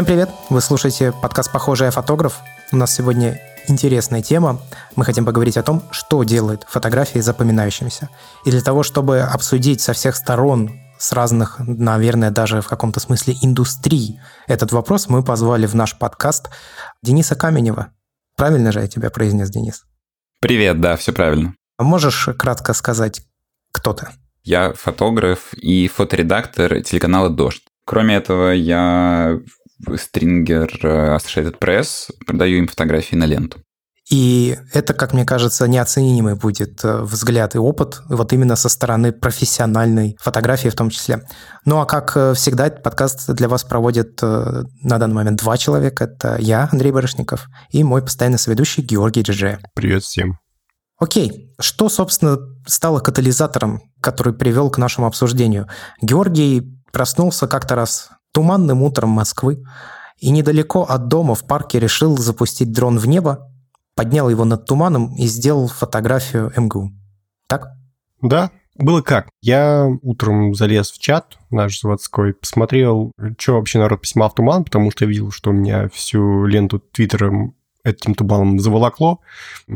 Всем привет! Вы слушаете подкаст «Похожий я фотограф». У нас сегодня интересная тема. Мы хотим поговорить о том, что делает фотографии запоминающимися. И для того, чтобы обсудить со всех сторон, с разных, наверное, даже в каком-то смысле индустрий этот вопрос, мы позвали в наш подкаст Дениса Каменева. Правильно же я тебя произнес, Денис? Привет, да, все правильно. А можешь кратко сказать, кто ты? Я фотограф и фоторедактор телеканала «Дождь». Кроме этого, я стрингер э, Associated Press, продаю им фотографии на ленту. И это, как мне кажется, неоценимый будет э, взгляд и опыт вот именно со стороны профессиональной фотографии в том числе. Ну а как э, всегда, этот подкаст для вас проводит на данный момент два человека. Это я, Андрей Барышников, и мой постоянный соведущий Георгий Джидже. Привет всем. Окей, что, собственно, стало катализатором, который привел к нашему обсуждению? Георгий проснулся как-то раз туманным утром Москвы и недалеко от дома в парке решил запустить дрон в небо, поднял его над туманом и сделал фотографию МГУ. Так? Да, было как. Я утром залез в чат наш заводской, посмотрел, что вообще народ поснимал в туман, потому что я видел, что у меня всю ленту твиттером этим туманом заволокло.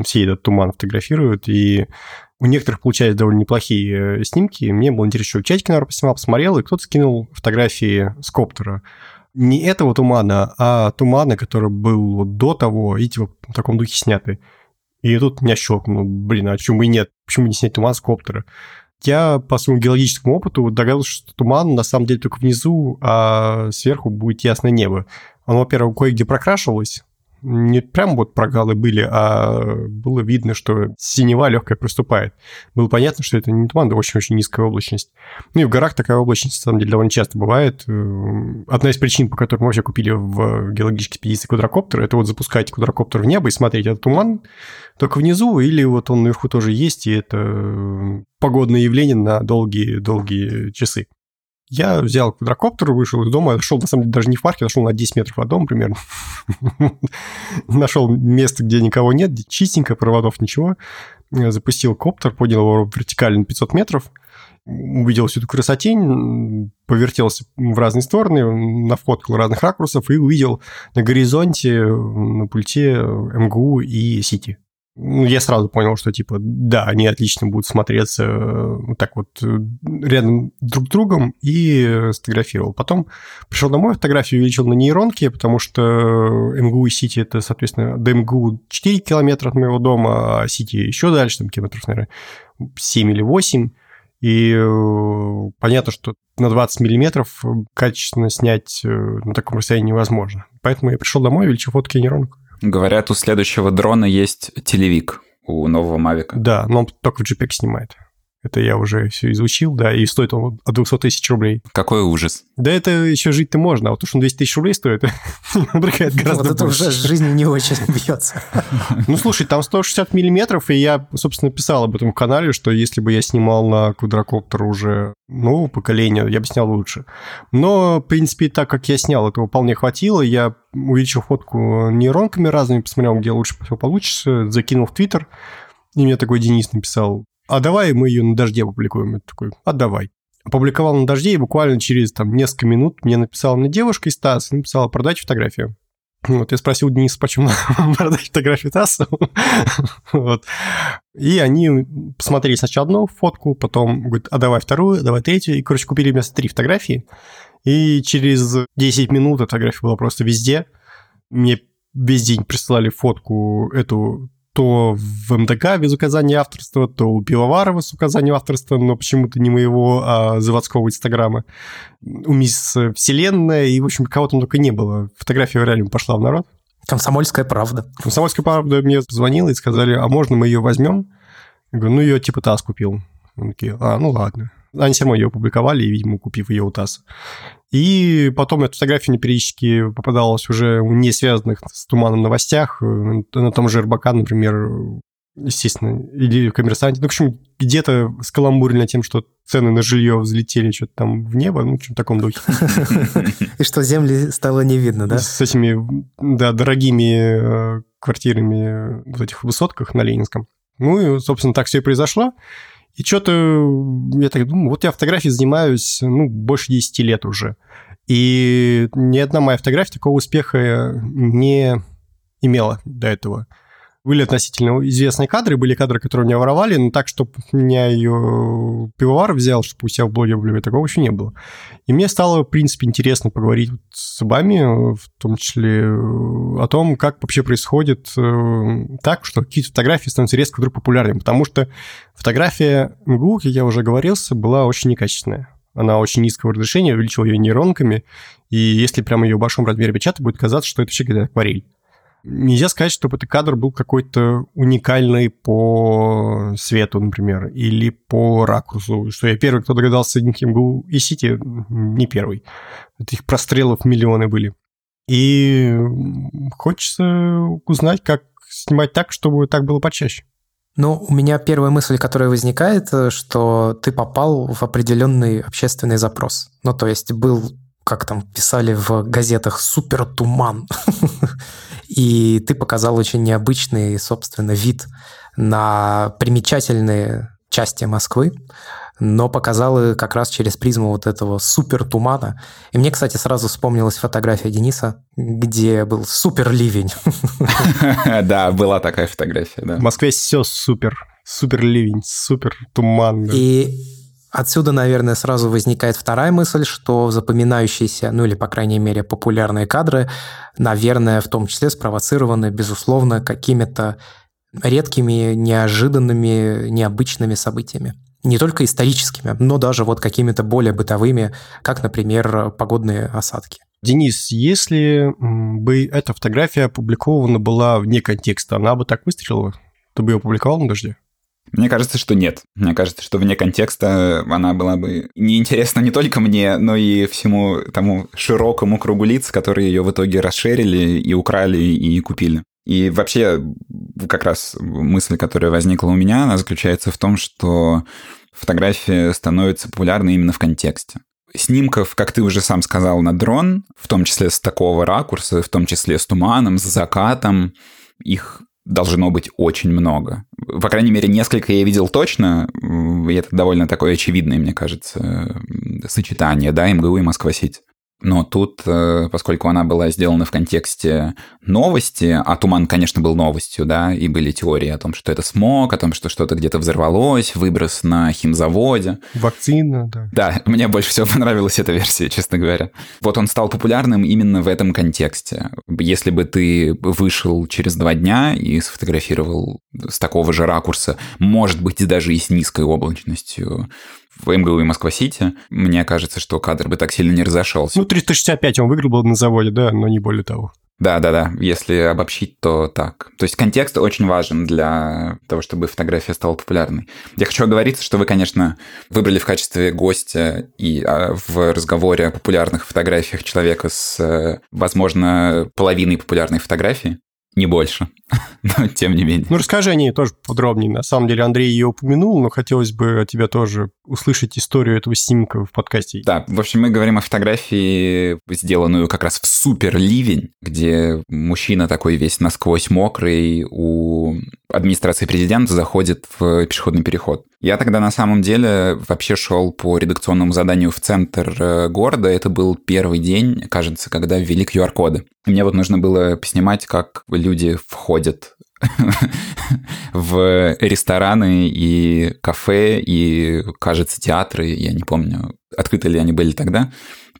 Все этот туман фотографируют, и у некоторых получались довольно неплохие э, снимки. Мне было интересно, что в чатике, наверное, поснимал, посмотрел, и кто-то скинул фотографии с коптера. Не этого тумана, а тумана, который был до того, и типа в таком духе снятый. И тут меня щелкнуло, блин, а почему и нет? Почему не снять туман с коптера? Я по своему геологическому опыту догадался, что туман на самом деле только внизу, а сверху будет ясное небо. Оно, во-первых, кое-где прокрашивалось, не прям вот прогалы были, а было видно, что синева легкая проступает. Было понятно, что это не туман, а очень-очень низкая облачность. Ну и в горах такая облачность, на самом деле, довольно часто бывает. Э, одна из причин, по которой мы вообще купили в геологической экспедиции квадрокоптер, это вот запускать квадрокоптер в небо и смотреть, это туман только внизу, или вот он наверху тоже есть, и это погодное явление на долгие-долгие часы. Я взял квадрокоптер, вышел из дома, шел, на самом деле, даже не в парке, нашел на 10 метров от дома примерно. Нашел место, где никого нет, чистенько, проводов, ничего. Запустил коптер, поднял его вертикально на 500 метров, увидел всю эту красотень, повертелся в разные стороны, нафоткал разных ракурсов и увидел на горизонте на пульте МГУ и Сити. Ну, я сразу понял, что, типа, да, они отлично будут смотреться э, вот так вот э, рядом друг с другом и сфотографировал. Потом пришел домой, фотографию увеличил на нейронке, потому что МГУ и Сити это, соответственно, до МГУ 4 километра от моего дома, а Сити еще дальше, там километров, наверное, 7 или 8. И э, понятно, что на 20 миллиметров качественно снять на таком расстоянии невозможно. Поэтому я пришел домой, увеличил фотки нейронку. Говорят, у следующего дрона есть телевик у нового Мавика. Да, но он только в JPEG снимает. Это я уже все изучил, да, и стоит он от 200 тысяч рублей. Какой ужас. Да это еще жить-то можно, а вот то, что он 200 тысяч рублей стоит, напрягает гораздо Вот это уже жизни не очень бьется. Ну, слушай, там 160 миллиметров, и я, собственно, писал об этом в канале, что если бы я снимал на квадрокоптер уже нового поколения, я бы снял лучше. Но, в принципе, так как я снял, этого вполне хватило. Я увеличил фотку нейронками разными, посмотрел, где лучше всего получится, закинул в Твиттер, и мне такой Денис написал, а давай мы ее на дожде опубликуем. Я такой, а давай. Опубликовал на дожде, и буквально через там несколько минут мне написала мне девушка из ТАСС, написала продать фотографию. Вот, я спросил Дениса, почему продать фотографию ТАСС. вот. И они посмотрели сначала одну фотку, потом говорят, а давай вторую, давай третью. И, короче, купили вместо три фотографии. И через 10 минут фотография была просто везде. Мне весь день присылали фотку эту то в МДК без указания авторства, то у Пивоварова с указанием авторства, но почему-то не моего, а заводского инстаграма. У мисс Вселенная, и, в общем, кого там только не было. Фотография реально пошла в народ. Комсомольская правда. Комсомольская правда мне позвонила и сказали, а можно мы ее возьмем? Я говорю, ну, ее типа ТАСС купил. Они такие, а, ну ладно. Они все равно ее опубликовали, видимо, купив ее у ТАСС. И потом эта фотография мне периодически попадалась уже в не связанных с туманом новостях, э, на том же РБК, например, естественно, или коммерсанте. Ну, в общем, где-то скаламбурили тем, что цены на жилье взлетели что-то там в небо, ну, в таком духе. И что земли стало не видно, да? С этими, да, дорогими э, квартирами в этих высотках на Ленинском. Ну и, собственно, так все и произошло. И что-то я так думаю, вот я фотографией занимаюсь, ну, больше 10 лет уже. И ни одна моя фотография такого успеха не имела до этого. Были относительно известные кадры, были кадры, которые меня воровали, но так, чтобы меня ее пивовар взял, чтобы у себя в блоге облюбить, такого еще не было. И мне стало, в принципе, интересно поговорить с вами, в том числе о том, как вообще происходит э, так, что какие-то фотографии становятся резко вдруг популярными. Потому что фотография МГУ, как я уже говорил, была очень некачественная. Она очень низкого разрешения, увеличил ее нейронками, и если прямо ее в большом размере печатать, будет казаться, что это вообще какая-то акварель. Нельзя сказать, чтобы этот кадр был какой-то уникальный по свету, например, или по ракурсу. Что я первый, кто догадался никем был и Сити, не первый. Этих прострелов миллионы были. И хочется узнать, как снимать так, чтобы так было почаще. Ну, у меня первая мысль, которая возникает, что ты попал в определенный общественный запрос. Ну, то есть был, как там писали в газетах, супер туман. И ты показал очень необычный, собственно, вид на примечательные части Москвы, но показал как раз через призму вот этого супер тумана. И мне, кстати, сразу вспомнилась фотография Дениса, где был супер ливень. Да, была такая фотография, да. В Москве все супер, супер ливень, супер туман. И Отсюда, наверное, сразу возникает вторая мысль, что запоминающиеся, ну или, по крайней мере, популярные кадры, наверное, в том числе спровоцированы, безусловно, какими-то редкими, неожиданными, необычными событиями. Не только историческими, но даже вот какими-то более бытовыми, как, например, погодные осадки. Денис, если бы эта фотография опубликована была вне контекста, она бы так выстрелила? Ты бы ее опубликовал на дожде? Мне кажется, что нет. Мне кажется, что вне контекста она была бы неинтересна не только мне, но и всему тому широкому кругу лиц, которые ее в итоге расширили и украли и купили. И вообще, как раз мысль, которая возникла у меня, она заключается в том, что фотография становится популярной именно в контексте. Снимков, как ты уже сам сказал, на дрон, в том числе с такого ракурса, в том числе с туманом, с закатом, их должно быть очень много. По крайней мере, несколько я видел точно, и это довольно такое очевидное, мне кажется, сочетание, да, МГУ и Москва-Сити. Но тут, э, поскольку она была сделана в контексте новости, а туман, конечно, был новостью, да, и были теории о том, что это смог, о том, что что-то где-то взорвалось, выброс на химзаводе. Вакцина, да. Да, мне больше всего понравилась эта версия, честно говоря. Вот он стал популярным именно в этом контексте. Если бы ты вышел через два дня и сфотографировал с такого же ракурса, может быть, даже и с низкой облачностью, в МГУ и Москва-Сити, мне кажется, что кадр бы так сильно не разошелся. Ну, 365 он выиграл бы на заводе, да, но не более того. Да, да, да. Если обобщить, то так. То есть контекст очень важен для того, чтобы фотография стала популярной. Я хочу оговориться, что вы, конечно, выбрали в качестве гостя и а, в разговоре о популярных фотографиях человека с, э, возможно, половиной популярной фотографии не больше, но тем не менее. Ну, расскажи о ней тоже подробнее. На самом деле Андрей ее упомянул, но хотелось бы от тебя тоже услышать историю этого снимка в подкасте. Да, в общем, мы говорим о фотографии, сделанную как раз в супер ливень, где мужчина такой весь насквозь мокрый у администрации президента заходит в пешеходный переход. Я тогда на самом деле вообще шел по редакционному заданию в центр э, города. Это был первый день, кажется, когда ввели QR-коды. Мне вот нужно было поснимать, как люди входят в рестораны и кафе, и, кажется, театры, я не помню, открыты ли они были тогда,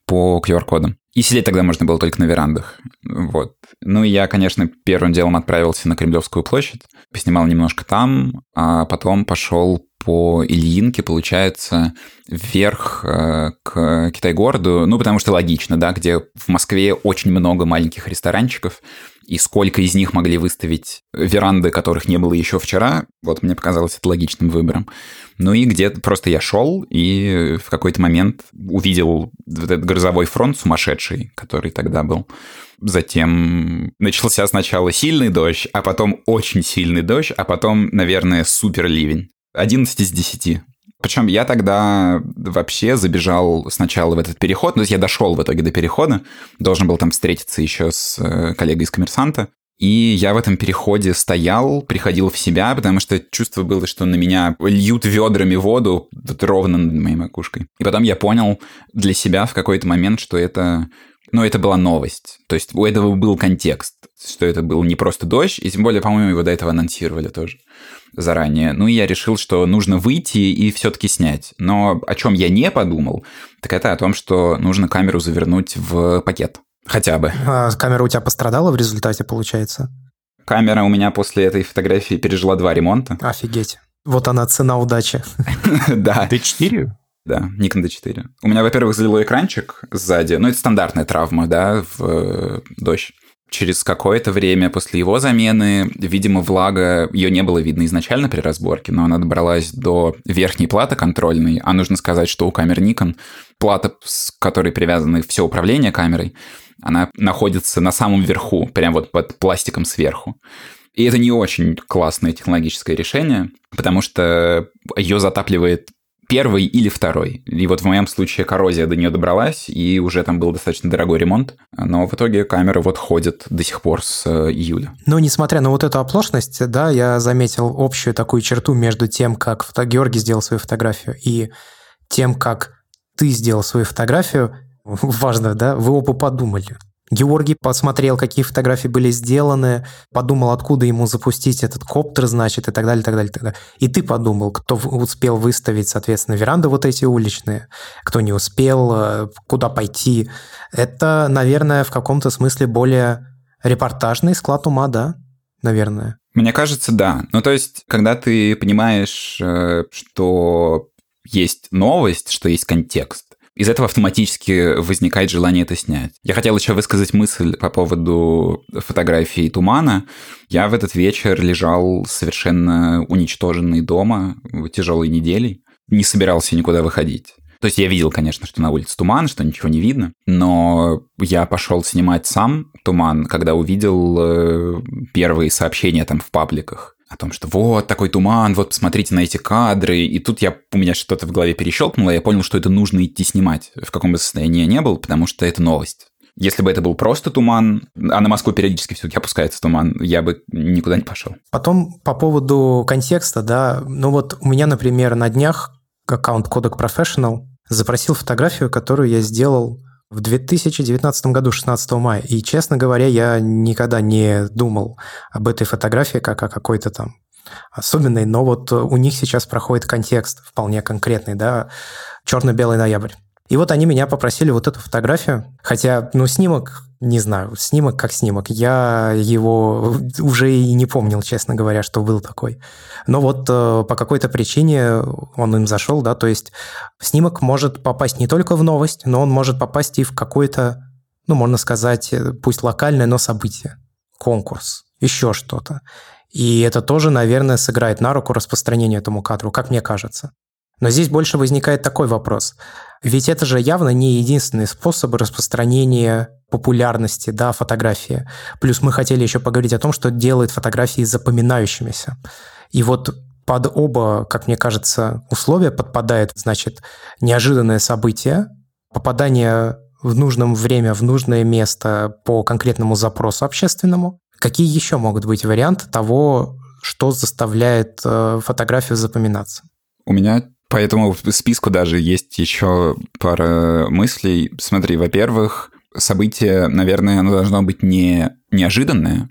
по QR-кодам. И сидеть тогда можно было только на верандах. Вот. Ну, и я, конечно, первым делом отправился на Кремлевскую площадь, поснимал немножко там, а потом пошел по Ильинке, получается, вверх э, к Китай-городу, ну, потому что логично, да, где в Москве очень много маленьких ресторанчиков, и сколько из них могли выставить веранды, которых не было еще вчера, вот мне показалось это логичным выбором. Ну и где просто я шел и в какой-то момент увидел вот этот грозовой фронт сумасшедший, который тогда был. Затем начался сначала сильный дождь, а потом очень сильный дождь, а потом, наверное, супер ливень. 11 из 10. Причем я тогда вообще забежал сначала в этот переход, но я дошел в итоге до перехода, должен был там встретиться еще с э, коллегой из коммерсанта. И я в этом переходе стоял, приходил в себя, потому что чувство было, что на меня льют ведрами воду вот ровно над моей макушкой. И потом я понял для себя в какой-то момент, что это ну, это была новость. То есть у этого был контекст, что это был не просто дождь, и тем более, по-моему, его до этого анонсировали тоже заранее. Ну, и я решил, что нужно выйти и все-таки снять. Но о чем я не подумал, так это о том, что нужно камеру завернуть в пакет. Хотя бы. А камера у тебя пострадала в результате, получается? Камера у меня после этой фотографии пережила два ремонта. Офигеть. Вот она цена удачи. Да. Т4? Да, Nikon D4. У меня, во-первых, залило экранчик сзади. Ну, это стандартная травма, да, в э, дождь. Через какое-то время после его замены, видимо, влага, ее не было видно изначально при разборке, но она добралась до верхней платы контрольной. А нужно сказать, что у камер Nikon плата, с которой привязаны все управление камерой, она находится на самом верху, прям вот под пластиком сверху. И это не очень классное технологическое решение, потому что ее затапливает первый или второй. И вот в моем случае коррозия до нее добралась, и уже там был достаточно дорогой ремонт. Но в итоге камера вот ходит до сих пор с э, июля. Но несмотря на вот эту оплошность, да, я заметил общую такую черту между тем, как. Георгий сделал свою фотографию, и тем, как ты сделал свою фотографию. Важно, да, вы оба подумали. Георгий посмотрел, какие фотографии были сделаны, подумал, откуда ему запустить этот коптер, значит, и так далее, так далее, так далее. И ты подумал, кто успел выставить, соответственно, веранды вот эти уличные, кто не успел, э, куда пойти. Это, наверное, в каком-то смысле более репортажный склад ума, да? Наверное. Мне кажется, да. Ну, то есть, когда ты понимаешь, э, что есть новость, что есть контекст, из этого автоматически возникает желание это снять. Я хотел еще высказать мысль по поводу фотографии тумана. Я в этот вечер лежал совершенно уничтоженный дома в тяжелой неделе, не собирался никуда выходить. То есть я видел, конечно, что на улице туман, что ничего не видно, но я пошел снимать сам туман, когда увидел э, первые сообщения там в пабликах о том, что вот такой туман, вот посмотрите на эти кадры. И тут я, у меня что-то в голове перещелкнуло, я понял, что это нужно идти снимать, в каком бы состоянии я не был, потому что это новость. Если бы это был просто туман, а на Москву периодически все-таки опускается туман, я бы никуда не пошел. Потом по поводу контекста, да, ну вот у меня, например, на днях аккаунт Kodak Professional запросил фотографию, которую я сделал в 2019 году, 16 мая. И, честно говоря, я никогда не думал об этой фотографии как о какой-то там особенной, но вот у них сейчас проходит контекст вполне конкретный, да, черно-белый ноябрь. И вот они меня попросили вот эту фотографию, хотя, ну, снимок, не знаю, снимок как снимок, я его уже и не помнил, честно говоря, что был такой. Но вот э, по какой-то причине он им зашел, да, то есть снимок может попасть не только в новость, но он может попасть и в какое-то, ну, можно сказать, пусть локальное, но событие, конкурс, еще что-то. И это тоже, наверное, сыграет на руку распространению этому кадру, как мне кажется. Но здесь больше возникает такой вопрос. Ведь это же явно не единственный способ распространения популярности да, фотографии. Плюс мы хотели еще поговорить о том, что делает фотографии запоминающимися. И вот под оба, как мне кажется, условия подпадает, значит, неожиданное событие, попадание в нужном время, в нужное место по конкретному запросу общественному. Какие еще могут быть варианты того, что заставляет э, фотографию запоминаться? У меня по этому списку даже есть еще пара мыслей. Смотри, во-первых, событие, наверное, оно должно быть не неожиданное,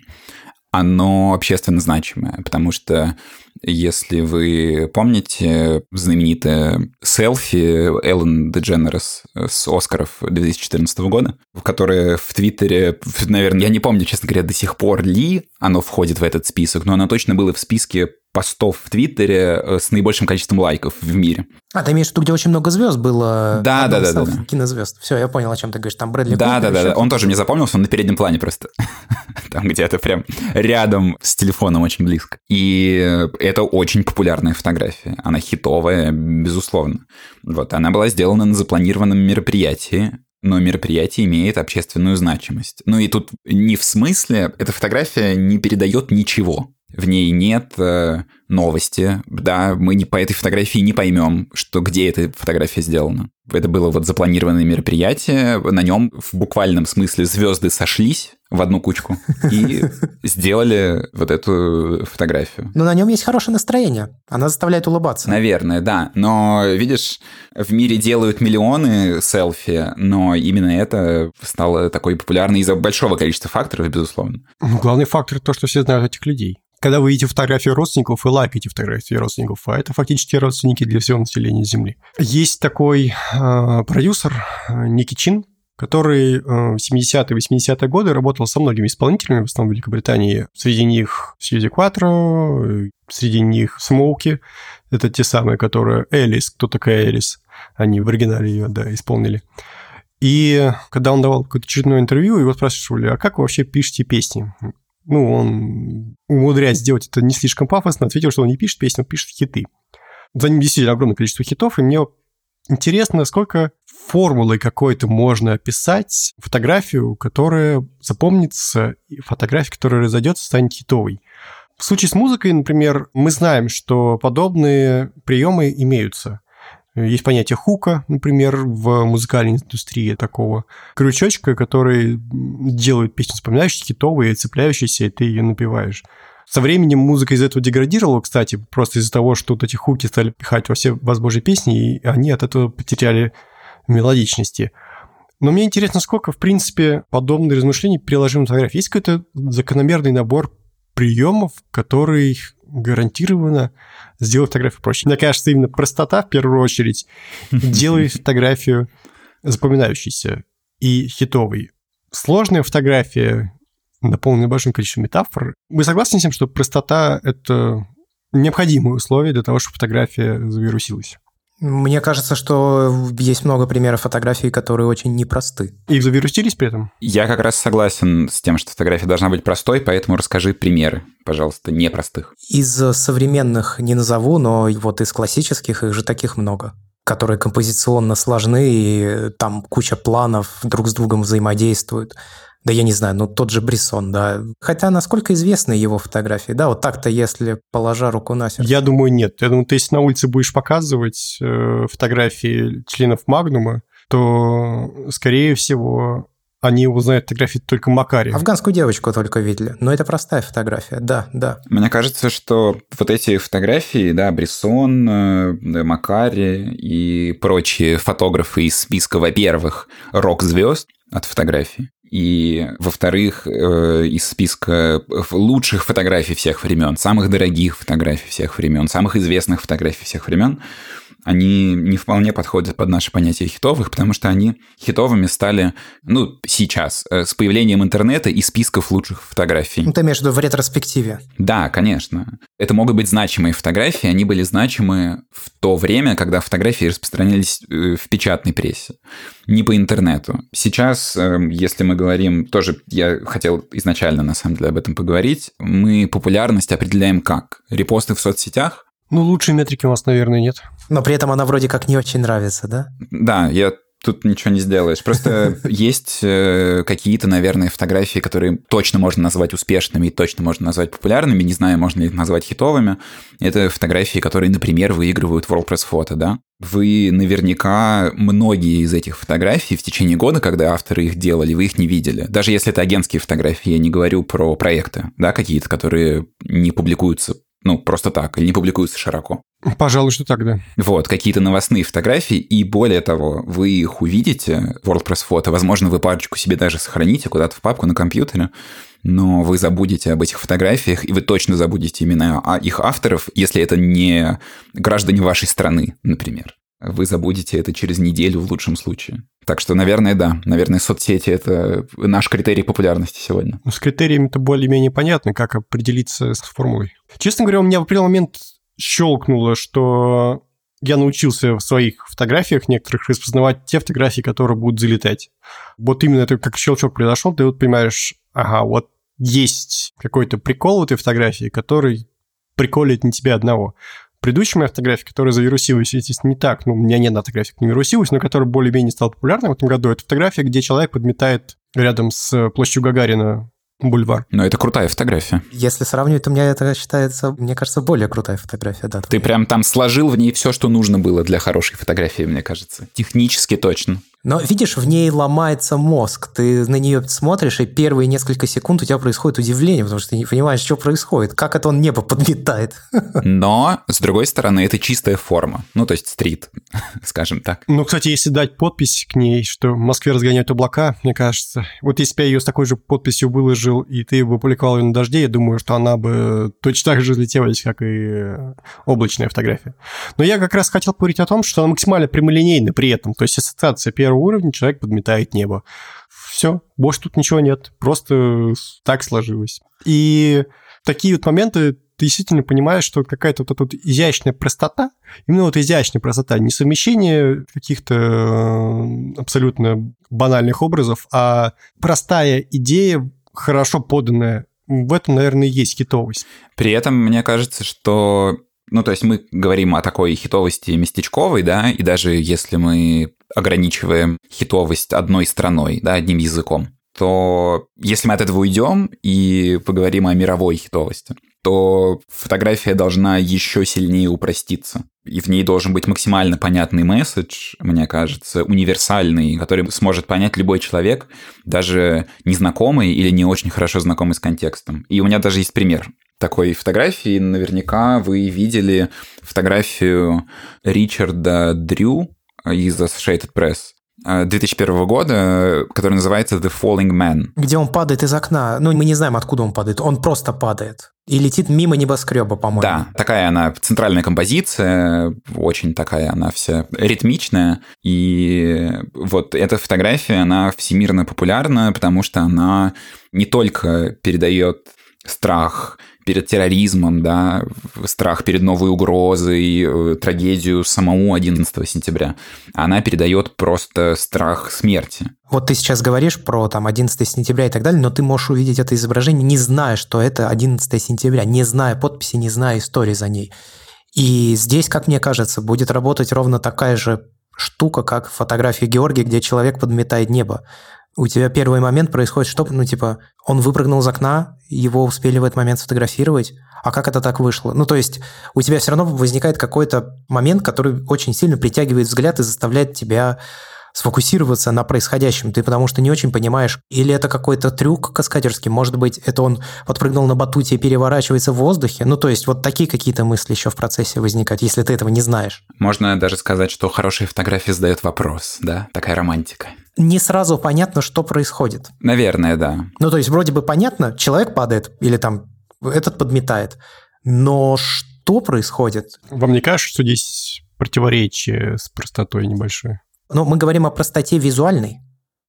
оно общественно значимое, потому что если вы помните знаменитое селфи Эллен Дедженерес с Оскаров 2014 года, в которое в Твиттере, наверное, я не помню, честно говоря, до сих пор ли оно входит в этот список, но оно точно было в списке постов в Твиттере э, с наибольшим количеством лайков в мире. А, ты имеешь в виду, где очень много звезд было? Да, да, да, да, да. Кинозвезд. Все, я понял, о чем ты говоришь. Там Брэдли Да, да, да, да. Он тоже мне запомнился, он на переднем плане просто. Там где-то прям рядом с телефоном очень близко. И это очень популярная фотография. Она хитовая, безусловно. Вот, она была сделана на запланированном мероприятии, но мероприятие имеет общественную значимость. Ну и тут не в смысле, эта фотография не передает ничего в ней нет э, новости, да, мы не, по этой фотографии не поймем, что где эта фотография сделана. Это было вот запланированное мероприятие, на нем в буквальном смысле звезды сошлись в одну кучку и сделали вот эту фотографию. Но на нем есть хорошее настроение. Она заставляет улыбаться. Наверное, да. Но, видишь, в мире делают миллионы селфи, но именно это стало такой популярной из-за большого количества факторов, безусловно. Ну, главный фактор то, что все знают этих людей. Когда вы видите фотографии родственников и лайкаете фотографии родственников, а это фактически родственники для всего населения Земли. Есть такой э, продюсер э, Ники Чин, который в 70-е 80-е годы работал со многими исполнителями, в основном в Великобритании. Среди них Сьюзи Кватро, среди них Смоуки. Это те самые, которые Элис. Кто такая Элис? Они в оригинале ее, да, исполнили. И когда он давал какое-то очередное интервью, его спрашивали, а как вы вообще пишете песни? Ну, он, умудряясь сделать это не слишком пафосно, ответил, что он не пишет песни, он пишет хиты. За ним действительно огромное количество хитов, и мне интересно, сколько формулой какой-то можно описать фотографию, которая запомнится, и фотография, которая разойдется, станет хитовой. В случае с музыкой, например, мы знаем, что подобные приемы имеются. Есть понятие хука, например, в музыкальной индустрии такого крючочка, который делает песню вспоминающей, хитовой, цепляющейся, и ты ее напиваешь. Со временем музыка из этого деградировала, кстати, просто из-за того, что вот эти хуки стали пихать во все возможные песни, и они от этого потеряли мелодичности. Но мне интересно, сколько, в принципе, подобных размышлений приложим фотографии. Есть какой-то закономерный набор приемов, который гарантированно сделает фотографию проще. Мне кажется, именно простота, в первую очередь, делает фотографию запоминающейся и хитовой. Сложная фотография, наполненная большим количеством метафор. Вы согласны с тем, что простота — это необходимое условие для того, чтобы фотография завирусилась? Мне кажется, что есть много примеров фотографий, которые очень непросты. И завирусились при этом? Я как раз согласен с тем, что фотография должна быть простой, поэтому расскажи примеры, пожалуйста, непростых. Из современных не назову, но вот из классических их же таких много которые композиционно сложны, и там куча планов друг с другом взаимодействуют. Да я не знаю, ну тот же Брисон, да. Хотя насколько известны его фотографии, да, вот так-то, если положа руку на сердце. Я думаю, нет. Я думаю, ты если на улице будешь показывать э, фотографии членов Магнума, то, скорее всего, они узнают фотографии только Макари. Афганскую девочку только видели. Но это простая фотография, да, да. Мне кажется, что вот эти фотографии, да, Брисон, э, Макари и прочие фотографы из списка, во-первых, рок-звезд от фотографий, и, во-вторых, э, из списка лучших фотографий всех времен, самых дорогих фотографий всех времен, самых известных фотографий всех времен, они не вполне подходят под наше понятие хитовых, потому что они хитовыми стали, ну, сейчас, э, с появлением интернета и списков лучших фотографий. Это между в ретроспективе. Да, конечно. Это могут быть значимые фотографии, они были значимы в то время, когда фотографии распространялись э, в печатной прессе, не по интернету. Сейчас, эм, если мы говорим, тоже я хотел изначально, на самом деле, об этом поговорить, мы популярность определяем как? Репосты в соцсетях, ну, лучшей метрики у вас, наверное, нет. Но при этом она вроде как не очень нравится, да? Да, я тут ничего не сделаешь. Просто есть э, какие-то, наверное, фотографии, которые точно можно назвать успешными и точно можно назвать популярными. Не знаю, можно ли их назвать хитовыми. Это фотографии, которые, например, выигрывают WordPress фото, да? Вы наверняка многие из этих фотографий в течение года, когда авторы их делали, вы их не видели. Даже если это агентские фотографии, я не говорю про проекты, да, какие-то, которые не публикуются ну, просто так, или не публикуются широко. Пожалуй, что так, да. Вот, какие-то новостные фотографии, и более того, вы их увидите, WordPress фото, возможно, вы парочку себе даже сохраните куда-то в папку на компьютере, но вы забудете об этих фотографиях, и вы точно забудете имена их авторов, если это не граждане вашей страны, например. Вы забудете это через неделю в лучшем случае. Так что, наверное, да. Наверное, соцсети — это наш критерий популярности сегодня. Ну, с критериями это более-менее понятно, как определиться с формулой. Честно говоря, у меня в определенный момент щелкнуло, что я научился в своих фотографиях некоторых распознавать те фотографии, которые будут залетать. Вот именно это как щелчок произошел, ты вот понимаешь, ага, вот есть какой-то прикол в этой фотографии, который приколит не тебя одного предыдущая моя фотография, которая завирусилась, естественно, не так, ну, у меня нет на фотографии, не вирусилась, но которая более-менее стала популярной в этом году, это фотография, где человек подметает рядом с площадью Гагарина бульвар. Но это крутая фотография. Если сравнивать, то у меня это считается, мне кажется, более крутая фотография, да. Ты прям там сложил в ней все, что нужно было для хорошей фотографии, мне кажется. Технически точно. Но видишь, в ней ломается мозг. Ты на нее смотришь, и первые несколько секунд у тебя происходит удивление, потому что ты не понимаешь, что происходит, как это он небо подметает. Но, с другой стороны, это чистая форма. Ну, то есть стрит, скажем так. Ну, кстати, если дать подпись к ней, что в Москве разгоняют облака, мне кажется, вот если бы я ее с такой же подписью выложил, и ты бы опубликовал ее на дожде, я думаю, что она бы точно так же взлетелась, как и облачная фотография. Но я как раз хотел говорить о том, что она максимально прямолинейна при этом. То есть ассоциация первого первого уровня человек подметает небо. Все, больше тут ничего нет, просто так сложилось. И такие вот моменты ты действительно понимаешь, что какая-то вот эта вот изящная простота, именно вот изящная простота, не совмещение каких-то э, абсолютно банальных образов, а простая идея, хорошо поданная, в этом, наверное, и есть хитовость. При этом мне кажется, что ну, то есть мы говорим о такой хитовости местечковой, да, и даже если мы ограничиваем хитовость одной страной, да, одним языком, то если мы от этого уйдем и поговорим о мировой хитовости, то фотография должна еще сильнее упроститься. И в ней должен быть максимально понятный месседж, мне кажется, универсальный, который сможет понять любой человек, даже незнакомый или не очень хорошо знакомый с контекстом. И у меня даже есть пример такой фотографии. Наверняка вы видели фотографию Ричарда Дрю из Associated Press 2001 э, года, который называется The Falling Man. Где он падает из окна. Ну, мы не знаем, откуда он падает. Он просто падает. И летит мимо небоскреба, по-моему. Да, такая она центральная композиция, очень такая она вся ритмичная. И вот эта фотография, она всемирно популярна, потому что она не только передает страх перед терроризмом, да, страх перед новой угрозой, э, трагедию самому 11 сентября. Она передает просто страх смерти. Вот ты сейчас говоришь про там 11 сентября и так далее, но ты можешь увидеть это изображение, не зная, что это 11 сентября, не зная подписи, не зная истории за ней. И здесь, как мне кажется, будет работать ровно такая же штука, как фотография Георгия, где человек подметает небо у тебя первый момент происходит, что, ну, типа, он выпрыгнул из окна, его успели в этот момент сфотографировать, а как это так вышло? Ну, то есть у тебя все равно возникает какой-то момент, который очень сильно притягивает взгляд и заставляет тебя сфокусироваться на происходящем, ты потому что не очень понимаешь, или это какой-то трюк каскадерский, может быть, это он подпрыгнул на батуте и переворачивается в воздухе, ну, то есть вот такие какие-то мысли еще в процессе возникают, если ты этого не знаешь. Можно даже сказать, что хорошая фотография задает вопрос, да, такая романтика не сразу понятно, что происходит. Наверное, да. Ну, то есть вроде бы понятно, человек падает или там этот подметает, но что происходит? Вам не кажется, что здесь противоречие с простотой небольшое? Ну, мы говорим о простоте визуальной,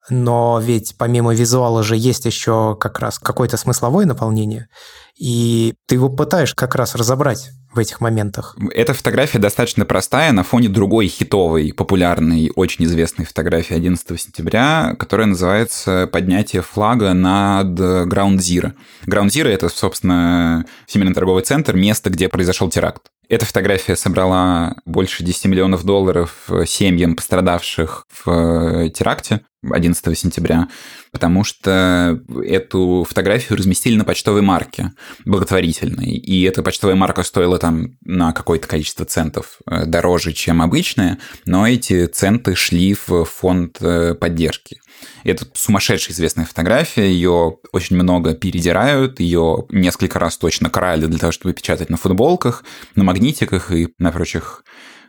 но ведь помимо визуала же есть еще как раз какое-то смысловое наполнение, и ты его пытаешь как раз разобрать в этих моментах. Эта фотография достаточно простая на фоне другой хитовой, популярной, очень известной фотографии 11 сентября, которая называется «Поднятие флага над Ground Zero». Ground Zero — это, собственно, Всемирный торговый центр, место, где произошел теракт. Эта фотография собрала больше 10 миллионов долларов семьям пострадавших в теракте 11 сентября, потому что эту фотографию разместили на почтовой марке благотворительной, и эта почтовая марка стоила там на какое-то количество центов э, дороже, чем обычная, но эти центы шли в фонд э, поддержки. Это сумасшедшая известная фотография, ее очень много передирают, ее несколько раз точно крали для того, чтобы печатать на футболках, на магнитиках и на прочих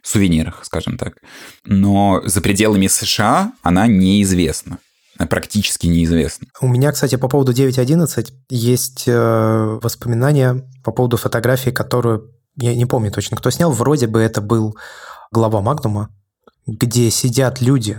сувенирах, скажем так. Но за пределами США она неизвестна практически неизвестна. У меня, кстати, по поводу 9.11 есть э, воспоминания по поводу фотографии, которую я не помню точно, кто снял. Вроде бы это был глава Магнума, где сидят люди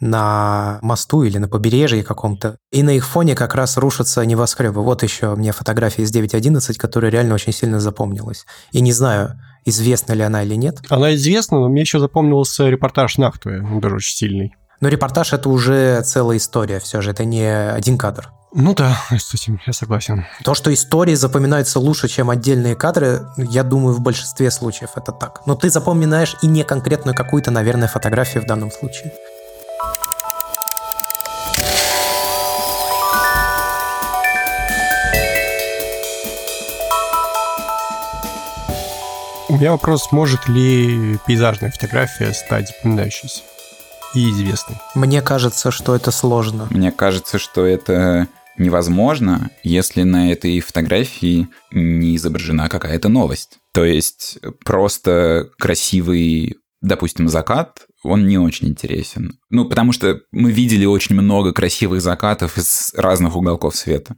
на мосту или на побережье каком-то, и на их фоне как раз рушатся небоскребы. Вот еще мне фотография из 9.11, которая реально очень сильно запомнилась. И не знаю, известна ли она или нет. Она известна, но мне еще запомнился репортаж Нахтуя, он даже очень сильный. Но репортаж это уже целая история, все же это не один кадр. Ну да, с этим я согласен. То, что истории запоминаются лучше, чем отдельные кадры, я думаю, в большинстве случаев это так. Но ты запоминаешь и не конкретную какую-то, наверное, фотографию в данном случае. У меня вопрос, может ли пейзажная фотография стать запоминающейся? и известный. Мне кажется, что это сложно. Мне кажется, что это невозможно, если на этой фотографии не изображена какая-то новость. То есть просто красивый, допустим, закат, он не очень интересен. Ну, потому что мы видели очень много красивых закатов из разных уголков света.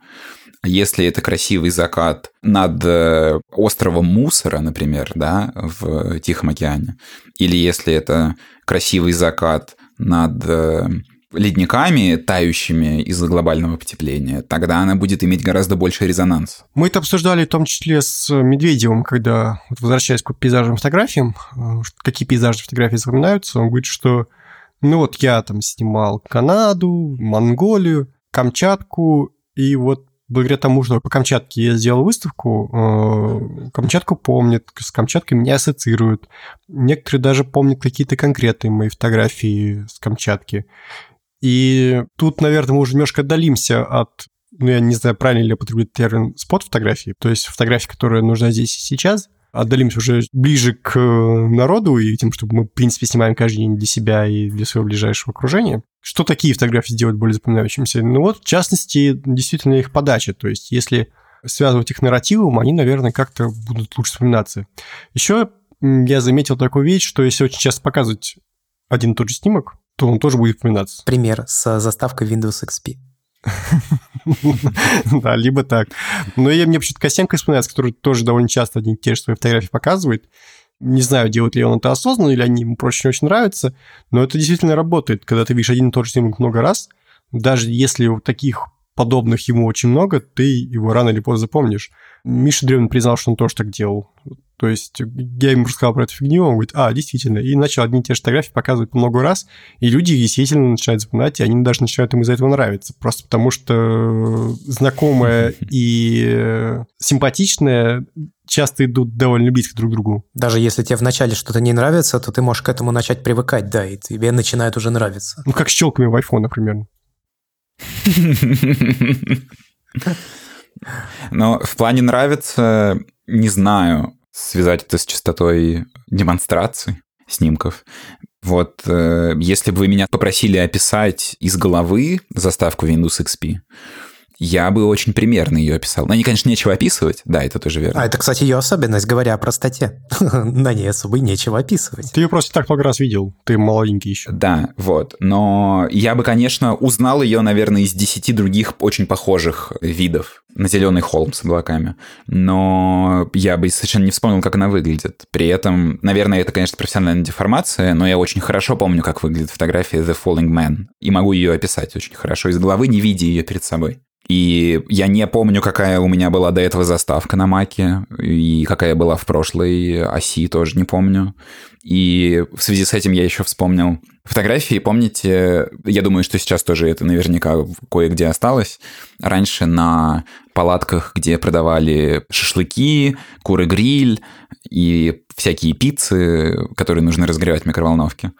Если это красивый закат над э, островом мусора, например, да, в Тихом океане, или если это красивый закат над э, ледниками, тающими из-за глобального потепления, тогда она будет иметь гораздо больше резонанс. Мы это обсуждали в том числе с Медведевым, когда, вот возвращаясь к пейзажным фотографиям, э, какие пейзажные фотографии запоминаются, он говорит, что ну вот я там снимал Канаду, Монголию, Камчатку, и вот благодаря тому, что по Камчатке я сделал выставку, э, Камчатку помнят, с Камчаткой меня ассоциируют. Некоторые даже помнят какие-то конкретные мои фотографии с Камчатки. И тут, наверное, мы уже немножко отдалимся от, ну, я не знаю, правильно ли я употреблю термин спот-фотографии, то есть фотографии, которая нужна здесь и сейчас, отдалимся уже ближе к народу и тем, чтобы мы, в принципе, снимаем каждый день для себя и для своего ближайшего окружения. Что такие фотографии сделать более запоминающимися? Ну вот, в частности, действительно их подача. То есть, если связывать их нарративом, они, наверное, как-то будут лучше вспоминаться. Еще я заметил такую вещь, что если очень часто показывать один и тот же снимок, то он тоже будет вспоминаться. Пример с заставкой Windows XP. Да, либо так. Но я мне почему-то Косенко вспоминается, который тоже довольно часто одни и те же свои фотографии показывает. Не знаю, делает ли он это осознанно, или они ему просто очень нравятся, но это действительно работает, когда ты видишь один и тот же снимок много раз, даже если таких подобных ему очень много, ты его рано или поздно запомнишь. Миша Древин признал, что он тоже так делал. То есть я ему рассказал про эту фигню, он говорит, а, действительно, и начал одни и те же фотографии показывать по много раз, и люди действительно начинают запоминать, и они даже начинают им из-за этого нравиться, просто потому что знакомое и симпатичное часто идут довольно близко друг к другу. Даже если тебе вначале что-то не нравится, то ты можешь к этому начать привыкать, да, и тебе начинает уже нравиться. Ну, как с щелками в iPhone, например. Но в плане нравится, не знаю, связать это с частотой демонстраций снимков. Вот э, если бы вы меня попросили описать из головы заставку Windows XP, я бы очень примерно ее описал. На ней, конечно, нечего описывать, да, это тоже верно. А это, кстати, ее особенность, говоря о простоте. На ней особо нечего описывать. Ты ее просто так много раз видел, ты молоденький еще. Да, вот. Но я бы, конечно, узнал ее, наверное, из десяти других очень похожих видов на зеленый холм с облаками. Но я бы совершенно не вспомнил, как она выглядит. При этом, наверное, это, конечно, профессиональная деформация, но я очень хорошо помню, как выглядит фотография The Falling Man. И могу ее описать очень хорошо из головы, не видя ее перед собой. И я не помню, какая у меня была до этого заставка на Маке, и какая была в прошлой оси, тоже не помню. И в связи с этим я еще вспомнил фотографии. Помните, я думаю, что сейчас тоже это наверняка кое-где осталось. Раньше на палатках, где продавали шашлыки, куры-гриль и всякие пиццы, которые нужно разогревать в микроволновке,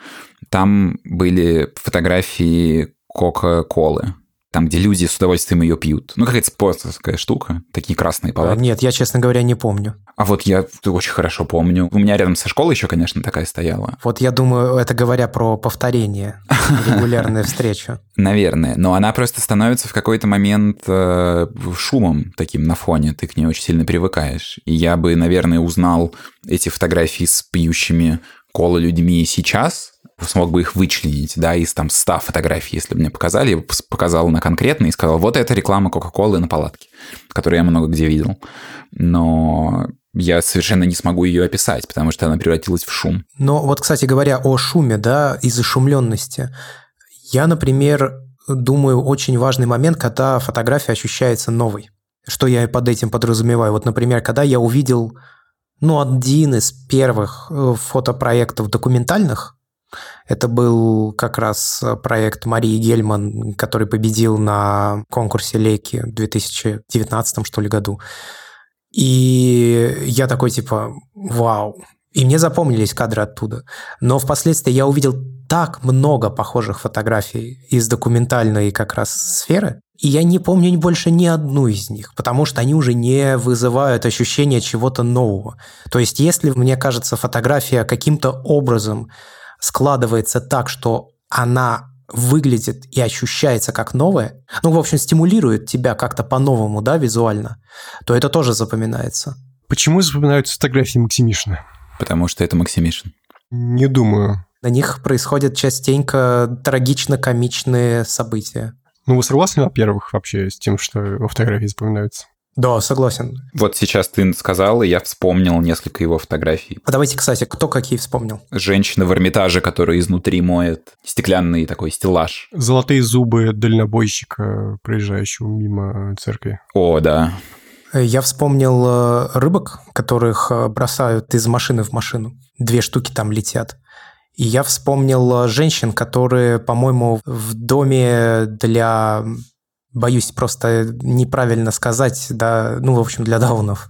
там были фотографии Кока-Колы там, где люди с удовольствием ее пьют. Ну, какая-то спортская штука, такие красные палатки. Нет, я, честно говоря, не помню. А вот я очень хорошо помню. У меня рядом со школой еще, конечно, такая стояла. Вот я думаю, это говоря про повторение, регулярная встреча. Наверное. Но она просто становится в какой-то момент э, шумом таким на фоне. Ты к ней очень сильно привыкаешь. И я бы, наверное, узнал эти фотографии с пьющими колы людьми сейчас, смог бы их вычленить, да, из там 100 фотографий, если бы мне показали, я бы показал на конкретно и сказал, вот это реклама Кока-Колы на палатке, которую я много где видел. Но я совершенно не смогу ее описать, потому что она превратилась в шум. Но вот, кстати говоря, о шуме, да, и зашумленности. Я, например, думаю, очень важный момент, когда фотография ощущается новой. Что я под этим подразумеваю? Вот, например, когда я увидел, ну, один из первых э, фотопроектов документальных, это был как раз проект Марии Гельман, который победил на конкурсе Леки в 2019 что ли году. И я такой типа, вау. И мне запомнились кадры оттуда. Но впоследствии я увидел так много похожих фотографий из документальной как раз сферы, и я не помню больше ни одну из них, потому что они уже не вызывают ощущения чего-то нового. То есть если, мне кажется, фотография каким-то образом складывается так, что она выглядит и ощущается как новое, ну, в общем, стимулирует тебя как-то по-новому, да, визуально, то это тоже запоминается. Почему запоминаются фотографии Максимишина? Потому что это Максимишин. Не думаю. На них происходят частенько трагично-комичные события. Ну, вы согласны, во-первых, вообще с тем, что фотографии запоминаются? Да, согласен. Вот сейчас ты сказал, и я вспомнил несколько его фотографий. А давайте, кстати, кто какие вспомнил? Женщина в Эрмитаже, которая изнутри моет стеклянный такой стеллаж. Золотые зубы дальнобойщика, проезжающего мимо церкви. О, да. Я вспомнил э, рыбок, которых э, бросают из машины в машину. Две штуки там летят. И я вспомнил э, женщин, которые, по-моему, в доме для боюсь просто неправильно сказать, да, ну, в общем, для даунов,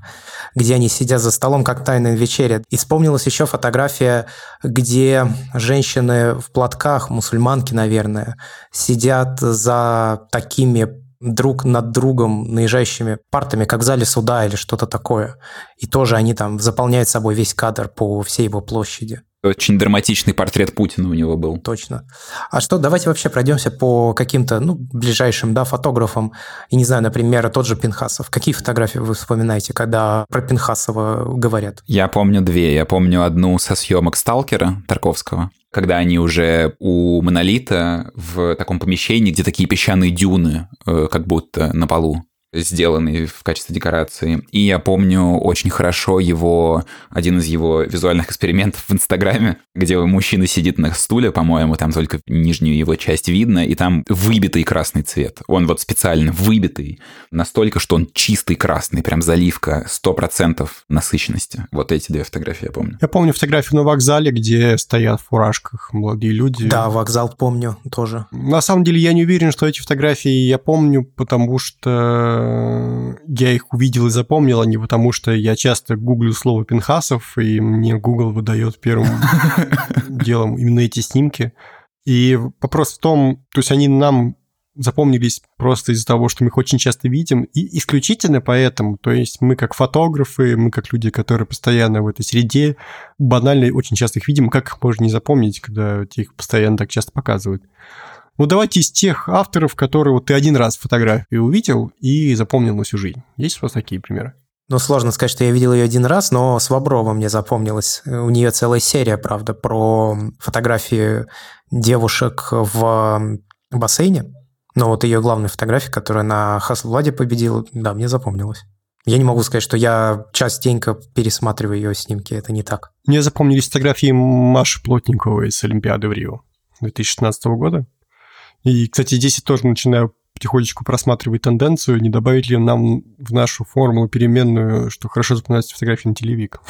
где они сидят за столом, как тайная вечеря. И вспомнилась еще фотография, где женщины в платках, мусульманки, наверное, сидят за такими друг над другом наезжающими партами, как в зале суда или что-то такое. И тоже они там заполняют собой весь кадр по всей его площади. Очень драматичный портрет Путина у него был. Точно. А что, давайте вообще пройдемся по каким-то, ну, ближайшим, да, фотографам. И не знаю, например, тот же Пинхасов. Какие фотографии вы вспоминаете, когда про Пинхасова говорят? Я помню две. Я помню одну со съемок «Сталкера» Тарковского, когда они уже у Монолита в таком помещении, где такие песчаные дюны, э, как будто на полу сделанный в качестве декорации. И я помню очень хорошо его, один из его визуальных экспериментов в Инстаграме, где мужчина сидит на стуле, по-моему, там только нижнюю его часть видно, и там выбитый красный цвет. Он вот специально выбитый, настолько, что он чистый красный, прям заливка, 100% насыщенности. Вот эти две фотографии я помню. Я помню фотографию на вокзале, где стоят в фуражках молодые люди. Да, вокзал помню тоже. На самом деле я не уверен, что эти фотографии я помню, потому что я их увидел и запомнил, а не потому, что я часто гуглю слово Пинхасов, и мне Google выдает первым делом именно эти снимки. И вопрос в том, то есть они нам запомнились просто из-за того, что мы их очень часто видим, и исключительно поэтому, то есть мы как фотографы, мы как люди, которые постоянно в этой среде, банально очень часто их видим, как их можно не запомнить, когда их постоянно так часто показывают. Ну, давайте из тех авторов, которые вот ты один раз фотографию увидел и запомнил на всю жизнь. Есть у вас такие примеры? Ну, сложно сказать, что я видел ее один раз, но с Воброва мне запомнилась. У нее целая серия, правда, про фотографии девушек в бассейне. Но вот ее главная фотография, которая на Хаслвладе победила, да, мне запомнилась. Я не могу сказать, что я частенько пересматриваю ее снимки, это не так. Мне запомнились фотографии Маши Плотниковой с Олимпиады в Рио 2016 года. И, кстати, здесь я тоже начинаю потихонечку просматривать тенденцию, не добавить ли нам в нашу формулу переменную, что хорошо запоминаются фотографии на телевик.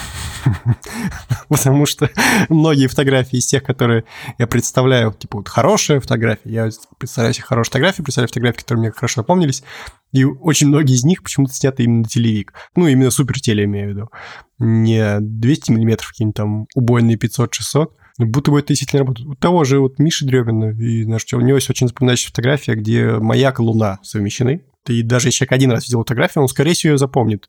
Потому что многие фотографии из тех, которые я представляю, типа вот хорошая фотография, я представляю себе хорошие фотографии, представляю фотографии, которые мне хорошо запомнились, и очень многие из них почему-то сняты именно на телевик. Ну, именно супер теле, имею в виду. Не 200 миллиметров, какие-нибудь там убойные 500-600, будто бы это действительно работает. У того же вот Миши Дрёбина и наш у него есть очень запоминающая фотография, где маяк и луна совмещены. И даже если человек один раз видел фотографию, он, скорее всего, ее запомнит.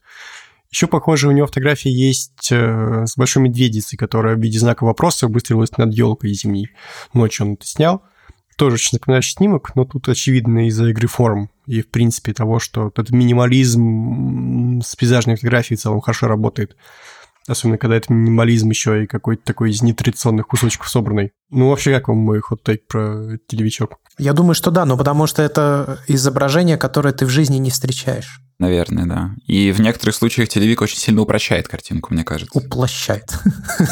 Еще, похоже, у него фотография есть э, с большой медведицей, которая в виде знака вопроса выстрелилась над елкой зимней. Ночью он это снял. Тоже очень напоминающий снимок, но тут очевидно из-за игры форм и, в принципе, того, что этот минимализм с пейзажной фотографией в целом хорошо работает. Особенно, когда это минимализм еще и какой-то такой из нетрадиционных кусочков собранный. Ну, вообще, как вам мой хот-тейк про телевичок? Я думаю, что да, но потому что это изображение, которое ты в жизни не встречаешь. Наверное, да. И в некоторых случаях телевик очень сильно упрощает картинку, мне кажется. Уплощает.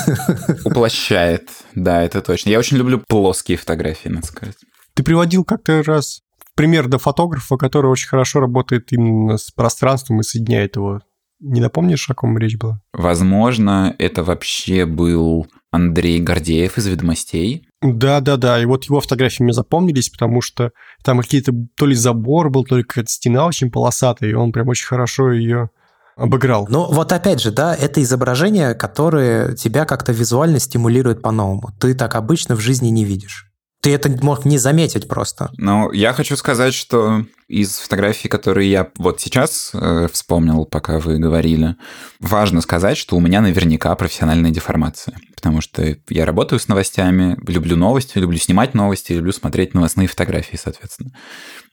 Уплощает, да, это точно. Я очень люблю плоские фотографии, надо сказать. Ты приводил как-то раз пример до фотографа, который очень хорошо работает именно с пространством и соединяет его не напомнишь, о ком речь была? Возможно, это вообще был Андрей Гордеев из «Ведомостей». Да-да-да, и вот его фотографии мне запомнились, потому что там какие-то то ли забор был, то ли какая-то стена очень полосатая, и он прям очень хорошо ее обыграл. Ну вот опять же, да, это изображение, которое тебя как-то визуально стимулирует по-новому. Ты так обычно в жизни не видишь. Ты это мог не заметить просто. Ну, я хочу сказать, что из фотографий, которые я вот сейчас э, вспомнил, пока вы говорили, важно сказать, что у меня наверняка профессиональная деформация. Потому что я работаю с новостями, люблю новости, люблю снимать новости, люблю смотреть новостные фотографии, соответственно.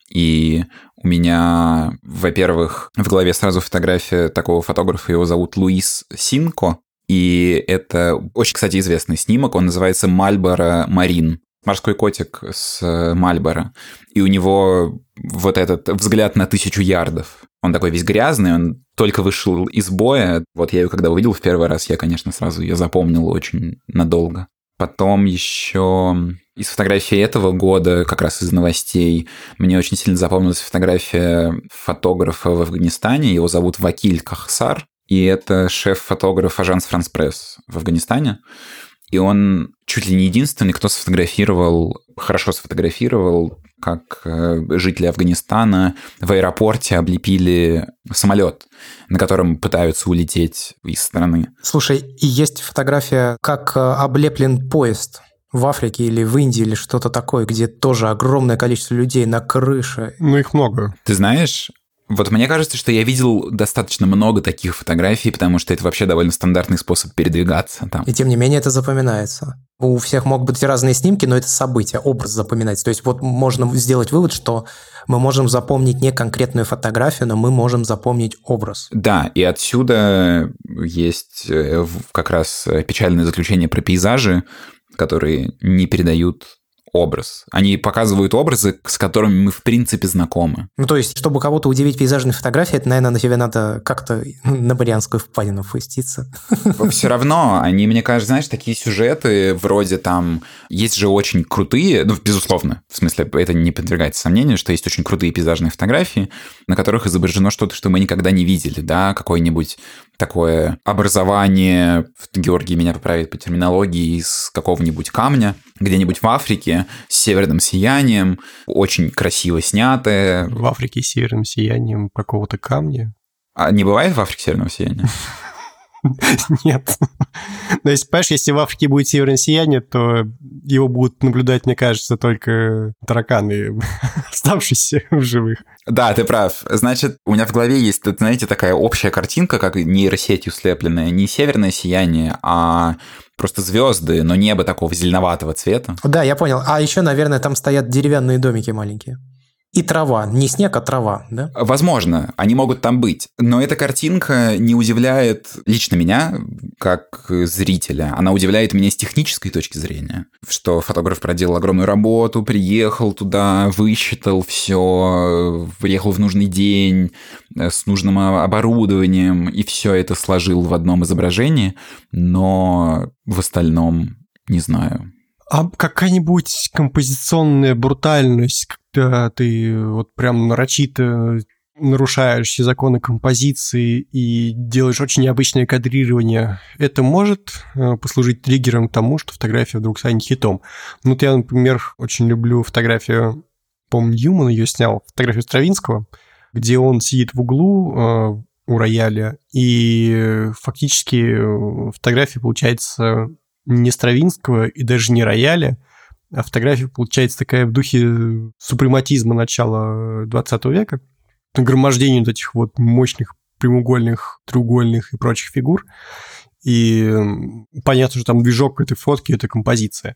И у меня, во-первых, в голове сразу фотография такого фотографа, его зовут Луис Синко, и это очень, кстати, известный снимок, он называется «Мальборо Марин» морской котик с Мальборо, и у него вот этот взгляд на тысячу ярдов. Он такой весь грязный, он только вышел из боя. Вот я ее когда увидел в первый раз, я, конечно, сразу ее запомнил очень надолго. Потом еще из фотографии этого года, как раз из новостей, мне очень сильно запомнилась фотография фотографа в Афганистане. Его зовут Вакиль Кахсар, и это шеф-фотограф Ажанс Франс Пресс в Афганистане. И он чуть ли не единственный, кто сфотографировал, хорошо сфотографировал, как э, жители Афганистана в аэропорте облепили самолет, на котором пытаются улететь из страны. Слушай, и есть фотография, как э, облеплен поезд в Африке или в Индии или что-то такое, где тоже огромное количество людей на крыше. Ну, их много. Ты знаешь, вот мне кажется, что я видел достаточно много таких фотографий, потому что это вообще довольно стандартный способ передвигаться там. И тем не менее это запоминается. У всех могут быть разные снимки, но это событие, образ запоминается. То есть вот можно сделать вывод, что мы можем запомнить не конкретную фотографию, но мы можем запомнить образ. Да, и отсюда есть э, как раз печальное заключение про пейзажи, которые не передают образ. Они показывают образы, с которыми мы, в принципе, знакомы. Ну, то есть, чтобы кого-то удивить пейзажной фотографией, это, наверное, на тебе надо как-то на Марианскую впадину впуститься. Все равно, они, мне кажется, знаешь, такие сюжеты вроде там... Есть же очень крутые, ну, безусловно, в смысле, это не подвергается сомнению, что есть очень крутые пейзажные фотографии, на которых изображено что-то, что мы никогда не видели, да, какой-нибудь такое образование, Георгий меня поправит по терминологии, из какого-нибудь камня, где-нибудь в Африке с северным сиянием, очень красиво снятое. В Африке с северным сиянием какого-то камня? А не бывает в Африке северного сияния? Нет. Но если, понимаешь, если в Африке будет северное сияние, то его будут наблюдать, мне кажется, только тараканы, оставшиеся в живых. Да, ты прав. Значит, у меня в голове есть, знаете, такая общая картинка, как нейросетью слепленная. Не северное сияние, а просто звезды, но небо такого зеленоватого цвета. Да, я понял. А еще, наверное, там стоят деревянные домики маленькие и трава. Не снег, а трава, да? Возможно, они могут там быть. Но эта картинка не удивляет лично меня, как зрителя. Она удивляет меня с технической точки зрения. Что фотограф проделал огромную работу, приехал туда, высчитал все, приехал в нужный день э, с нужным оборудованием, и все это сложил в одном изображении. Но в остальном не знаю. А какая-нибудь композиционная брутальность, когда ты вот прям нарочито нарушаешь все законы композиции и делаешь очень необычное кадрирование, это может э, послужить триггером к тому, что фотография вдруг станет хитом. Ну, вот я, например, очень люблю фотографию, помню, Ньюман ее снял, фотографию Стравинского, где он сидит в углу э, у рояля, и фактически э, фотография получается не Стравинского и даже не рояля, а фотография получается такая в духе супрематизма начала 20 века, нагромождение вот этих вот мощных прямоугольных, треугольных и прочих фигур. И понятно, что там движок этой фотки — это композиция.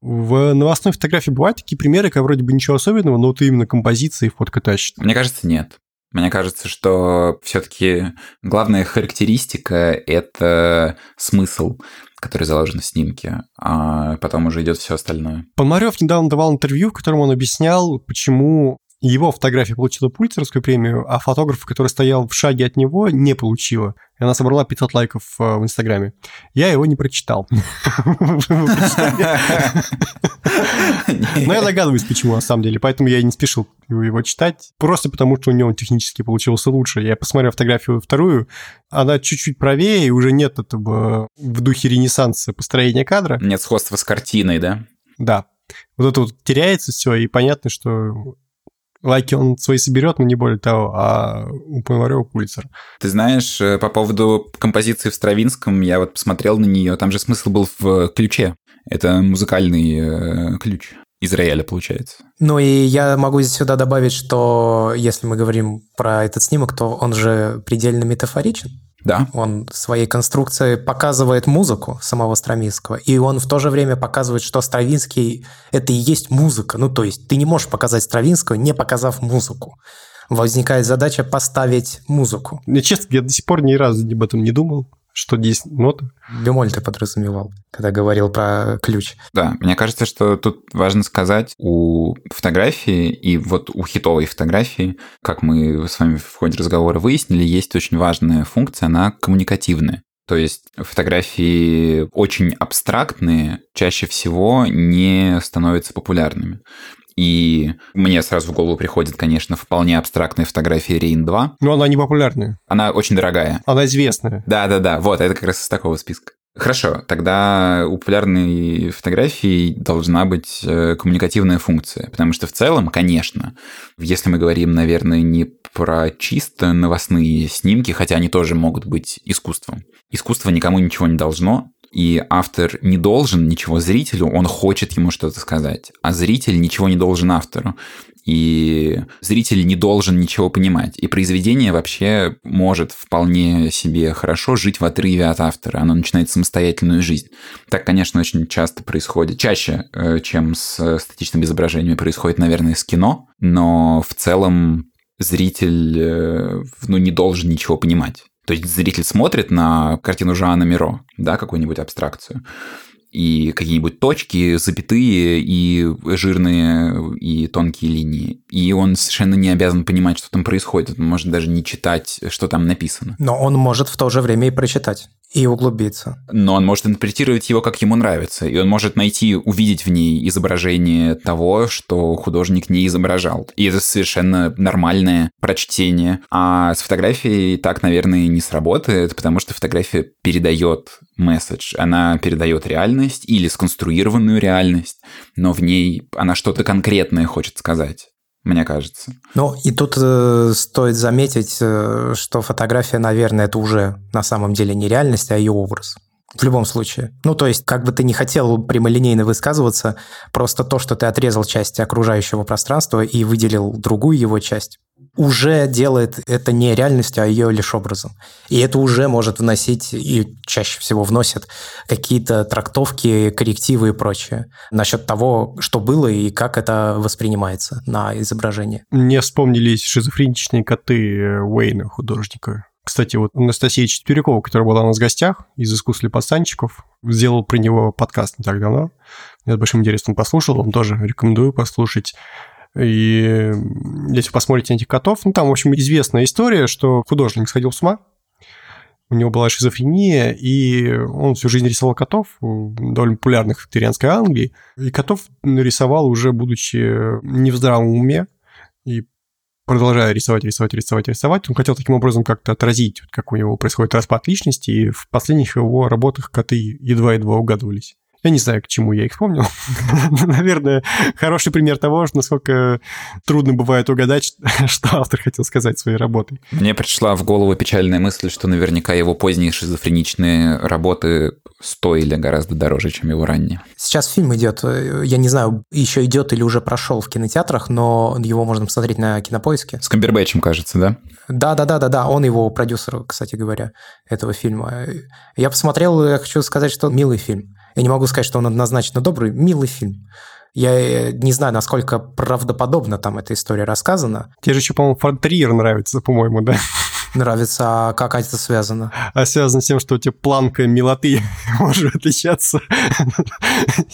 В новостной фотографии бывают такие примеры, когда вроде бы ничего особенного, но вот именно композиция и фотка тащит. Мне кажется, нет. Мне кажется, что все-таки главная характеристика — это смысл который заложен в снимке, а потом уже идет все остальное. Пономарев недавно давал интервью, в котором он объяснял, почему его фотография получила Пульцеровскую премию, а фотограф, который стоял в шаге от него, не получила. И она собрала 500 лайков э, в Инстаграме. Я его не прочитал. Но я догадываюсь, почему, на самом деле. Поэтому я и не спешил его читать. Просто потому, что у него технически получился лучше. Я посмотрел фотографию вторую. Она чуть-чуть правее, и уже нет этого в духе ренессанса построения кадра. Нет сходства с картиной, да? Да. Вот это вот теряется все, и понятно, что лайки он свои соберет, но не более того, а у Пономарева Пулицер. Ты знаешь, э, по поводу композиции в Стравинском, я вот посмотрел на нее, там же смысл был в ключе. Это музыкальный э, ключ. Израиля, получается. Ну и я могу сюда добавить, что если мы говорим про этот снимок, то он же предельно метафоричен. Да. Он своей конструкцией показывает музыку самого Стравинского, и он в то же время показывает, что Стравинский – это и есть музыка. Ну, то есть ты не можешь показать Стравинского, не показав музыку. Возникает задача поставить музыку. Честно, я до сих пор ни разу об этом не думал что 10 нот. Бемоль ты подразумевал, когда говорил про ключ. Да, мне кажется, что тут важно сказать, у фотографии и вот у хитовой фотографии, как мы с вами в ходе разговора выяснили, есть очень важная функция, она коммуникативная. То есть фотографии очень абстрактные чаще всего не становятся популярными. И мне сразу в голову приходит, конечно, вполне абстрактная фотография Рейн 2. Но она не популярная. Она очень дорогая. Она известная. Да-да-да, вот, это как раз из такого списка. Хорошо, тогда у популярной фотографии должна быть э, коммуникативная функция, потому что в целом, конечно, если мы говорим, наверное, не про чисто новостные снимки, хотя они тоже могут быть искусством. Искусство никому ничего не должно, и автор не должен ничего зрителю, он хочет ему что-то сказать, а зритель ничего не должен автору. И зритель не должен ничего понимать. И произведение вообще может вполне себе хорошо жить в отрыве от автора. Оно начинает самостоятельную жизнь. Так, конечно, очень часто происходит. Чаще, э, чем с статичными изображениями, происходит, наверное, с кино. Но в целом зритель э, ну, не должен ничего понимать. То есть зритель смотрит на картину Жана Миро, да, какую-нибудь абстракцию, и какие-нибудь точки, запятые и жирные и тонкие линии. И он совершенно не обязан понимать, что там происходит. Он может даже не читать, что там написано. Но он может в то же время и прочитать и углубиться. Но он может интерпретировать его, как ему нравится, и он может найти, увидеть в ней изображение того, что художник не изображал. И это совершенно нормальное прочтение. А с фотографией так, наверное, не сработает, потому что фотография передает месседж, она передает реальность или сконструированную реальность, но в ней она что-то конкретное хочет сказать мне кажется. Ну, и тут э, стоит заметить, э, что фотография, наверное, это уже на самом деле не реальность, а ее образ. В любом случае. Ну, то есть, как бы ты не хотел прямолинейно высказываться, просто то, что ты отрезал часть окружающего пространства и выделил другую его часть, уже делает это не реальностью, а ее лишь образом. И это уже может вносить, и чаще всего вносит, какие-то трактовки, коррективы и прочее насчет того, что было и как это воспринимается на изображении. Мне вспомнились шизофреничные коты Уэйна, художника. Кстати, вот Анастасия Четверякова, которая была у нас в гостях из «Искусства пацанчиков», сделал про него подкаст не так давно. Я с большим интересом послушал, вам тоже рекомендую послушать. И если посмотрите на этих котов, ну, там, в общем, известная история, что художник сходил с ума, у него была шизофрения, и он всю жизнь рисовал котов, довольно популярных в викторианской Англии, и котов нарисовал уже будучи не в здравом уме, и продолжая рисовать, рисовать, рисовать, рисовать, он хотел таким образом как-то отразить, как у него происходит распад личности, и в последних его работах коты едва-едва угадывались. Я не знаю, к чему я их вспомнил. Наверное, хороший пример того, насколько трудно бывает угадать, что автор хотел сказать своей работой. Мне пришла в голову печальная мысль, что наверняка его поздние шизофреничные работы стоили гораздо дороже, чем его ранние. Сейчас фильм идет, я не знаю, еще идет или уже прошел в кинотеатрах, но его можно посмотреть на кинопоиске. С Камбербэтчем, кажется, да? Да, да, да, да, да. Он его продюсер, кстати говоря, этого фильма. Я посмотрел, я хочу сказать, что милый фильм. Я не могу сказать, что он однозначно добрый, милый фильм. Я э, не знаю, насколько правдоподобно там эта история рассказана. Тебе же еще, по-моему, Фронтриер нравится, по-моему, да? Нравится, а как это связано? А связано с тем, что у тебя планка милоты может отличаться,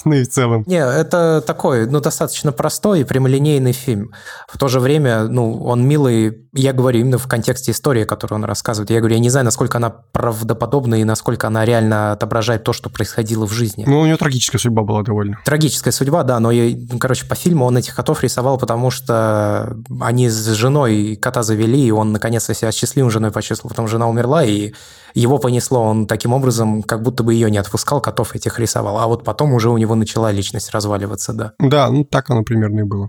ну и в целом. Не, это такой, ну, достаточно простой и прямолинейный фильм. В то же время, ну, он милый, я говорю именно в контексте истории, которую он рассказывает. Я говорю, я не знаю, насколько она правдоподобна и насколько она реально отображает то, что происходило в жизни. Ну, у него трагическая судьба была довольно. Трагическая судьба, да, но, я, ну, короче, по фильму он этих котов рисовал, потому что они с женой кота завели, и он наконец-то себя счастливым счастливым женой почувствовал, потом жена умерла, и его понесло, он таким образом как будто бы ее не отпускал, котов этих рисовал, а вот потом уже у него начала личность разваливаться, да. Да, ну так оно примерно и было.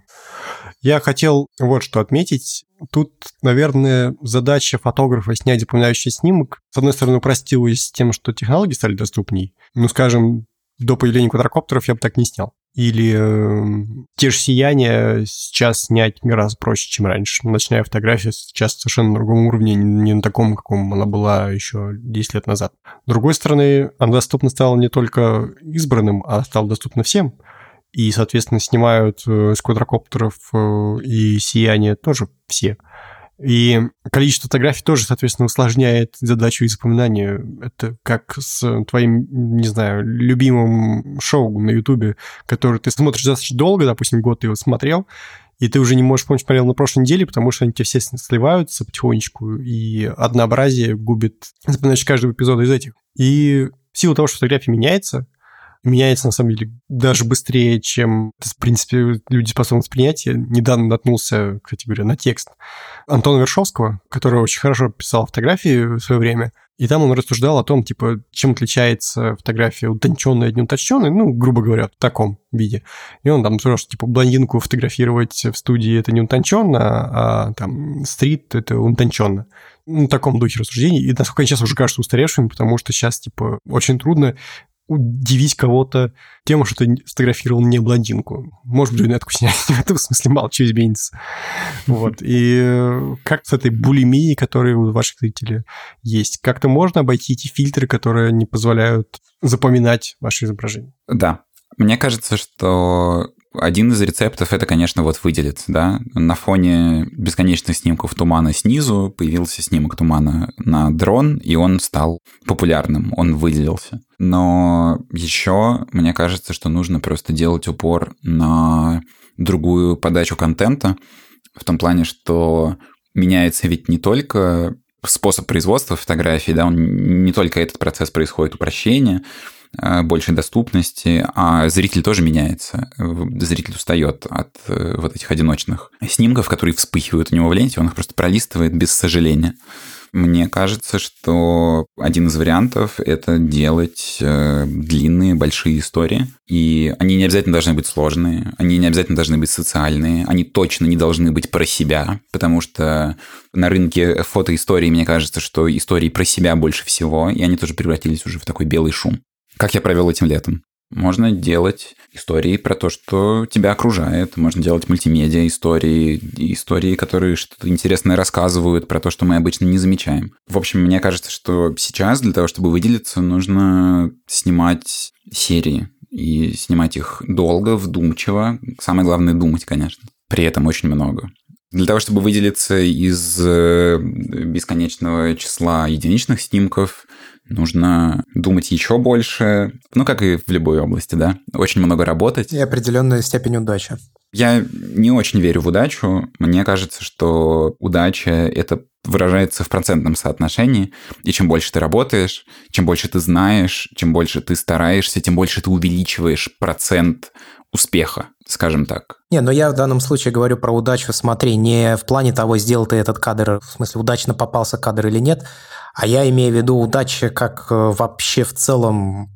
Я хотел вот что отметить. Тут, наверное, задача фотографа снять запоминающий снимок, с одной стороны, упростилась тем, что технологии стали доступней. Ну, скажем, до появления квадрокоптеров я бы так не снял. Или э, те же сияния сейчас снять гораздо проще, чем раньше. Ночная фотография сейчас совершенно на другом уровне, не на таком, каком она была еще 10 лет назад. С другой стороны, она доступна стала не только избранным, а стала доступна всем. И, соответственно, снимают э, с квадрокоптеров э, и сияния тоже все. И количество фотографий тоже, соответственно, усложняет задачу и запоминания. Это как с твоим, не знаю, любимым шоу на Ютубе, который ты смотришь достаточно долго, допустим, год ты его смотрел, и ты уже не можешь помнить, смотрел на прошлой неделе, потому что они тебе все сливаются потихонечку, и однообразие губит запоминаешь каждого эпизода из этих. И в силу того, что фотография меняется, меняется, на самом деле, даже быстрее, чем, в принципе, люди способны воспринять. Я недавно наткнулся, кстати говоря, на текст Антона Вершовского, который очень хорошо писал фотографии в свое время. И там он рассуждал о том, типа, чем отличается фотография утонченная от неутонченной, ну, грубо говоря, в таком виде. И он там сказал, что, типа, блондинку фотографировать в студии это не утонченно, а там стрит это утонченно. Ну, в таком духе рассуждений. И, насколько они сейчас уже кажутся устаревшими, потому что сейчас, типа, очень трудно удивить кого-то тем, что ты сфотографировал не блондинку. Может, брюнетку снять. В этом смысле мало чего изменится. Вот. И как с этой булимией, которая у ваших зрителей есть, как-то можно обойти эти фильтры, которые не позволяют запоминать ваши изображения? Да. Мне кажется, что один из рецептов это, конечно, вот выделиться, да. На фоне бесконечных снимков тумана снизу появился снимок тумана на дрон, и он стал популярным, он выделился. Но еще мне кажется, что нужно просто делать упор на другую подачу контента, в том плане, что меняется ведь не только способ производства фотографий, да, он, не только этот процесс происходит упрощение, большей доступности, а зритель тоже меняется. Зритель устает от э, вот этих одиночных снимков, которые вспыхивают у него в ленте, он их просто пролистывает без сожаления. Мне кажется, что один из вариантов — это делать э, длинные, большие истории. И они не обязательно должны быть сложные, они не обязательно должны быть социальные, они точно не должны быть про себя, потому что на рынке фотоистории, мне кажется, что истории про себя больше всего, и они тоже превратились уже в такой белый шум. Как я провел этим летом? Можно делать истории про то, что тебя окружает. Можно делать мультимедиа истории, истории, которые что-то интересное рассказывают про то, что мы обычно не замечаем. В общем, мне кажется, что сейчас для того, чтобы выделиться, нужно снимать серии. И снимать их долго, вдумчиво. Самое главное думать, конечно. При этом очень много. Для того, чтобы выделиться из э, бесконечного числа единичных снимков, нужно думать еще больше, ну, как и в любой области, да, очень много работать. И определенная степень удачи. Я не очень верю в удачу. Мне кажется, что удача — это выражается в процентном соотношении. И чем больше ты работаешь, чем больше ты знаешь, чем больше ты стараешься, тем больше ты увеличиваешь процент успеха, скажем так. Не, но я в данном случае говорю про удачу, смотри, не в плане того, сделал ты этот кадр, в смысле, удачно попался кадр или нет, а я имею в виду удачи как э, вообще в целом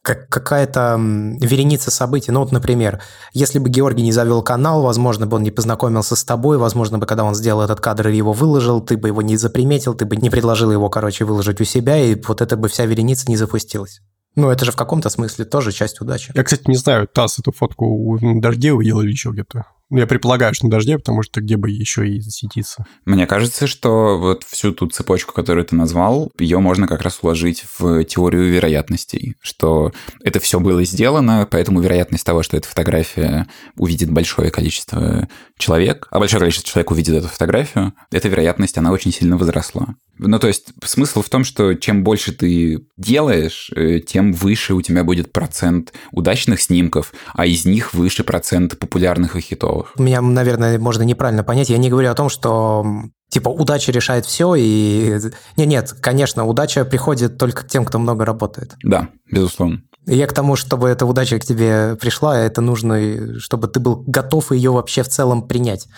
как какая-то вереница событий. Ну вот, например, если бы Георгий не завел канал, возможно бы он не познакомился с тобой, возможно бы, когда он сделал этот кадр и его выложил, ты бы его не заприметил, ты бы не предложил его, короче, выложить у себя, и вот эта бы вся вереница не запустилась. Ну, это же в каком-то смысле тоже часть удачи. Я, кстати, не знаю, Тасс эту фотку на дожде увидел или еще где-то. Ну, я предполагаю, что на дожде, потому что где бы еще и засветиться. Мне кажется, что вот всю ту цепочку, которую ты назвал, ее можно как раз уложить в теорию вероятностей, что это все было сделано, поэтому вероятность того, что эта фотография увидит большое количество человек, а большое количество человек увидит эту фотографию, эта вероятность, она очень сильно возросла. Ну, то есть смысл в том, что чем больше ты делаешь, э, тем выше у тебя будет процент удачных снимков, а из них выше процент популярных и хитов готовых. Меня, наверное, можно неправильно понять. Я не говорю о том, что типа удача решает все, и... Нет, нет, конечно, удача приходит только тем, кто много работает. Да, безусловно. Я к тому, чтобы эта удача к тебе пришла, это нужно, чтобы ты был готов ее вообще в целом принять.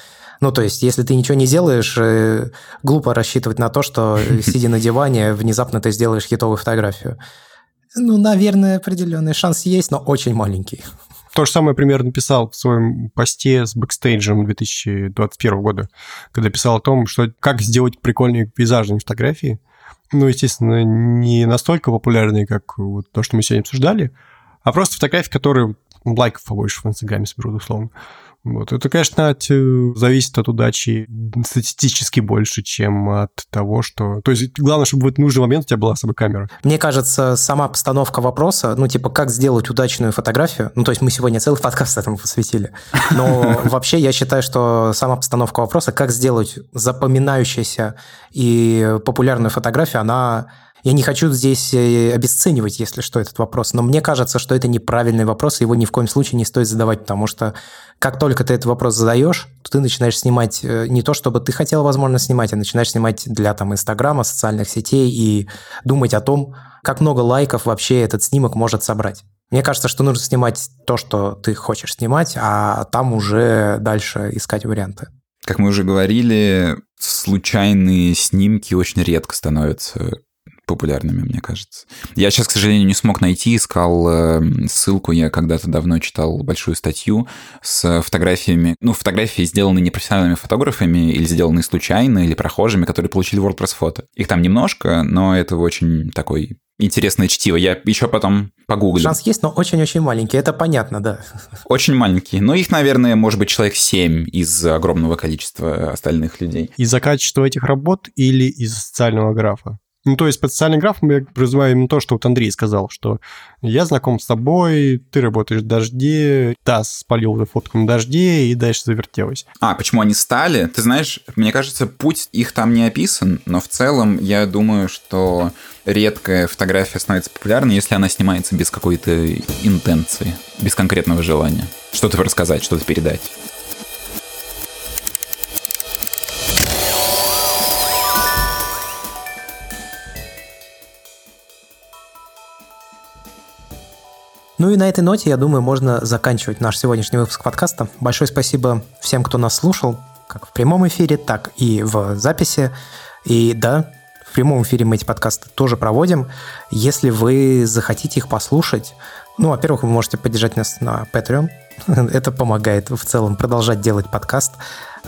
Ну, то есть, если ты ничего не делаешь, э, глупо рассчитывать на то, что, сидя на диване, внезапно ты сделаешь хитовую фотографию. Ну, наверное, определенный шанс есть, но очень маленький. То же самое примерно писал в своем посте с бэкстейджем 2021 года, когда писал о том, что как сделать прикольные пейзажные фотографии. Ну, естественно, не настолько популярные, как вот то, что мы сегодня обсуждали, а просто фотографии, которые лайков побольше в Инстаграме соберут, условно. Вот. Это, конечно, от, э, зависит от удачи статистически больше, чем от того, что... То есть главное, чтобы в этот нужный момент у тебя была с собой камера. Мне кажется, сама постановка вопроса, ну, типа, как сделать удачную фотографию, ну, то есть мы сегодня целый подкаст этому посвятили, но вообще я считаю, что сама постановка вопроса, как сделать запоминающуюся и популярную фотографию, она я не хочу здесь э, обесценивать, если что, этот вопрос, но мне кажется, что это неправильный вопрос, и его ни в коем случае не стоит задавать, потому что как только ты этот вопрос задаешь, то ты начинаешь снимать э, не то, чтобы ты хотел, возможно, снимать, а начинаешь снимать для там Инстаграма, социальных сетей и думать о том, как много лайков вообще этот снимок может собрать. Мне кажется, что нужно снимать то, что ты хочешь снимать, а там уже дальше искать варианты. Как мы уже говорили, случайные снимки очень редко становятся популярными, мне кажется. Я сейчас, к сожалению, не смог найти, искал э, ссылку, я когда-то давно читал большую статью с фотографиями, ну, фотографии сделаны не профессиональными фотографами или сделаны случайно, или прохожими, которые получили WordPress фото. Их там немножко, но это очень такой интересное чтиво. Я еще потом погуглю. Шанс есть, но очень-очень маленький. Это понятно, да. Очень маленький. Но их, наверное, может быть человек 7 из огромного количества остальных людей. Из-за качества этих работ или из социального графа? Ну, то есть под социальным графом я подразумеваю именно то, что вот Андрей сказал, что я знаком с тобой, ты работаешь в дожде, да, спалил фотку на дожде, и дальше завертелось. А, почему они стали? Ты знаешь, мне кажется, путь их там не описан, но в целом я думаю, что редкая фотография становится популярной, если она снимается без какой-то интенции, без конкретного желания. Что-то рассказать, что-то передать. Ну и на этой ноте, я думаю, можно заканчивать наш сегодняшний выпуск подкаста. Большое спасибо всем, кто нас слушал, как в прямом эфире, так и в записи. И да, в прямом эфире мы эти подкасты тоже проводим. Если вы захотите их послушать, ну, во-первых, вы можете поддержать нас на Patreon. Это помогает в целом продолжать делать подкаст.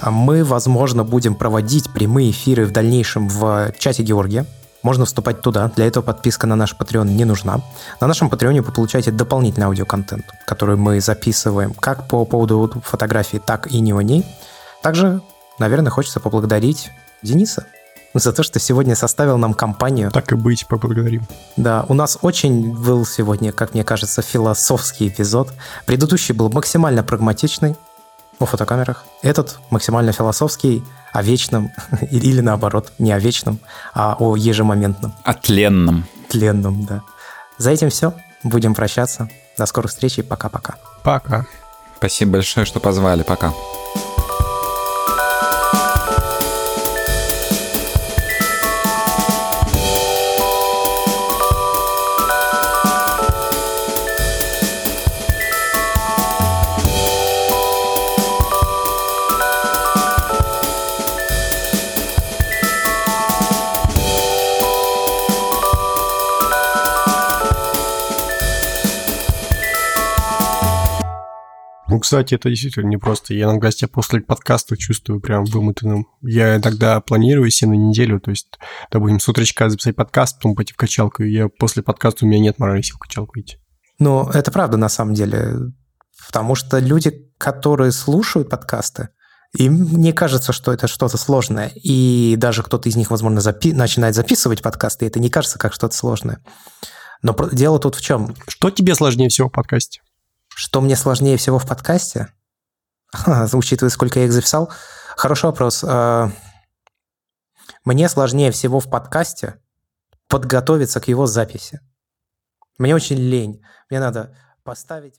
Мы, возможно, будем проводить прямые эфиры в дальнейшем в чате Георгия можно вступать туда. Для этого подписка на наш Patreon не нужна. На нашем Патреоне вы получаете дополнительный аудиоконтент, который мы записываем как по поводу фотографии, так и не о ней. Также, наверное, хочется поблагодарить Дениса за то, что сегодня составил нам компанию. Так и быть, поблагодарим. Да, у нас очень был сегодня, как мне кажется, философский эпизод. Предыдущий был максимально прагматичный о фотокамерах. Этот максимально философский, о вечном, или наоборот, не о вечном, а о ежемоментном. О тленном. Тленном, да. За этим все. Будем прощаться. До скорых встреч и пока-пока. Пока. Спасибо большое, что позвали. Пока. Кстати, это действительно не просто. Я иногда себя после подкаста чувствую прям вымотанным. Я иногда планирую себе на неделю, то есть, допустим, с утречка записать подкаст, потом пойти в качалку, и я после подкаста у меня нет морали сил в качалку идти. Ну, это правда на самом деле. Потому что люди, которые слушают подкасты, им не кажется, что это что-то сложное. И даже кто-то из них, возможно, запи- начинает записывать подкасты, и это не кажется как что-то сложное. Но дело тут в чем? Что тебе сложнее всего в подкасте? Что мне сложнее всего в подкасте? Учитывая, сколько я их записал. Хороший вопрос. А, мне сложнее всего в подкасте подготовиться к его записи. Мне очень лень. Мне надо поставить...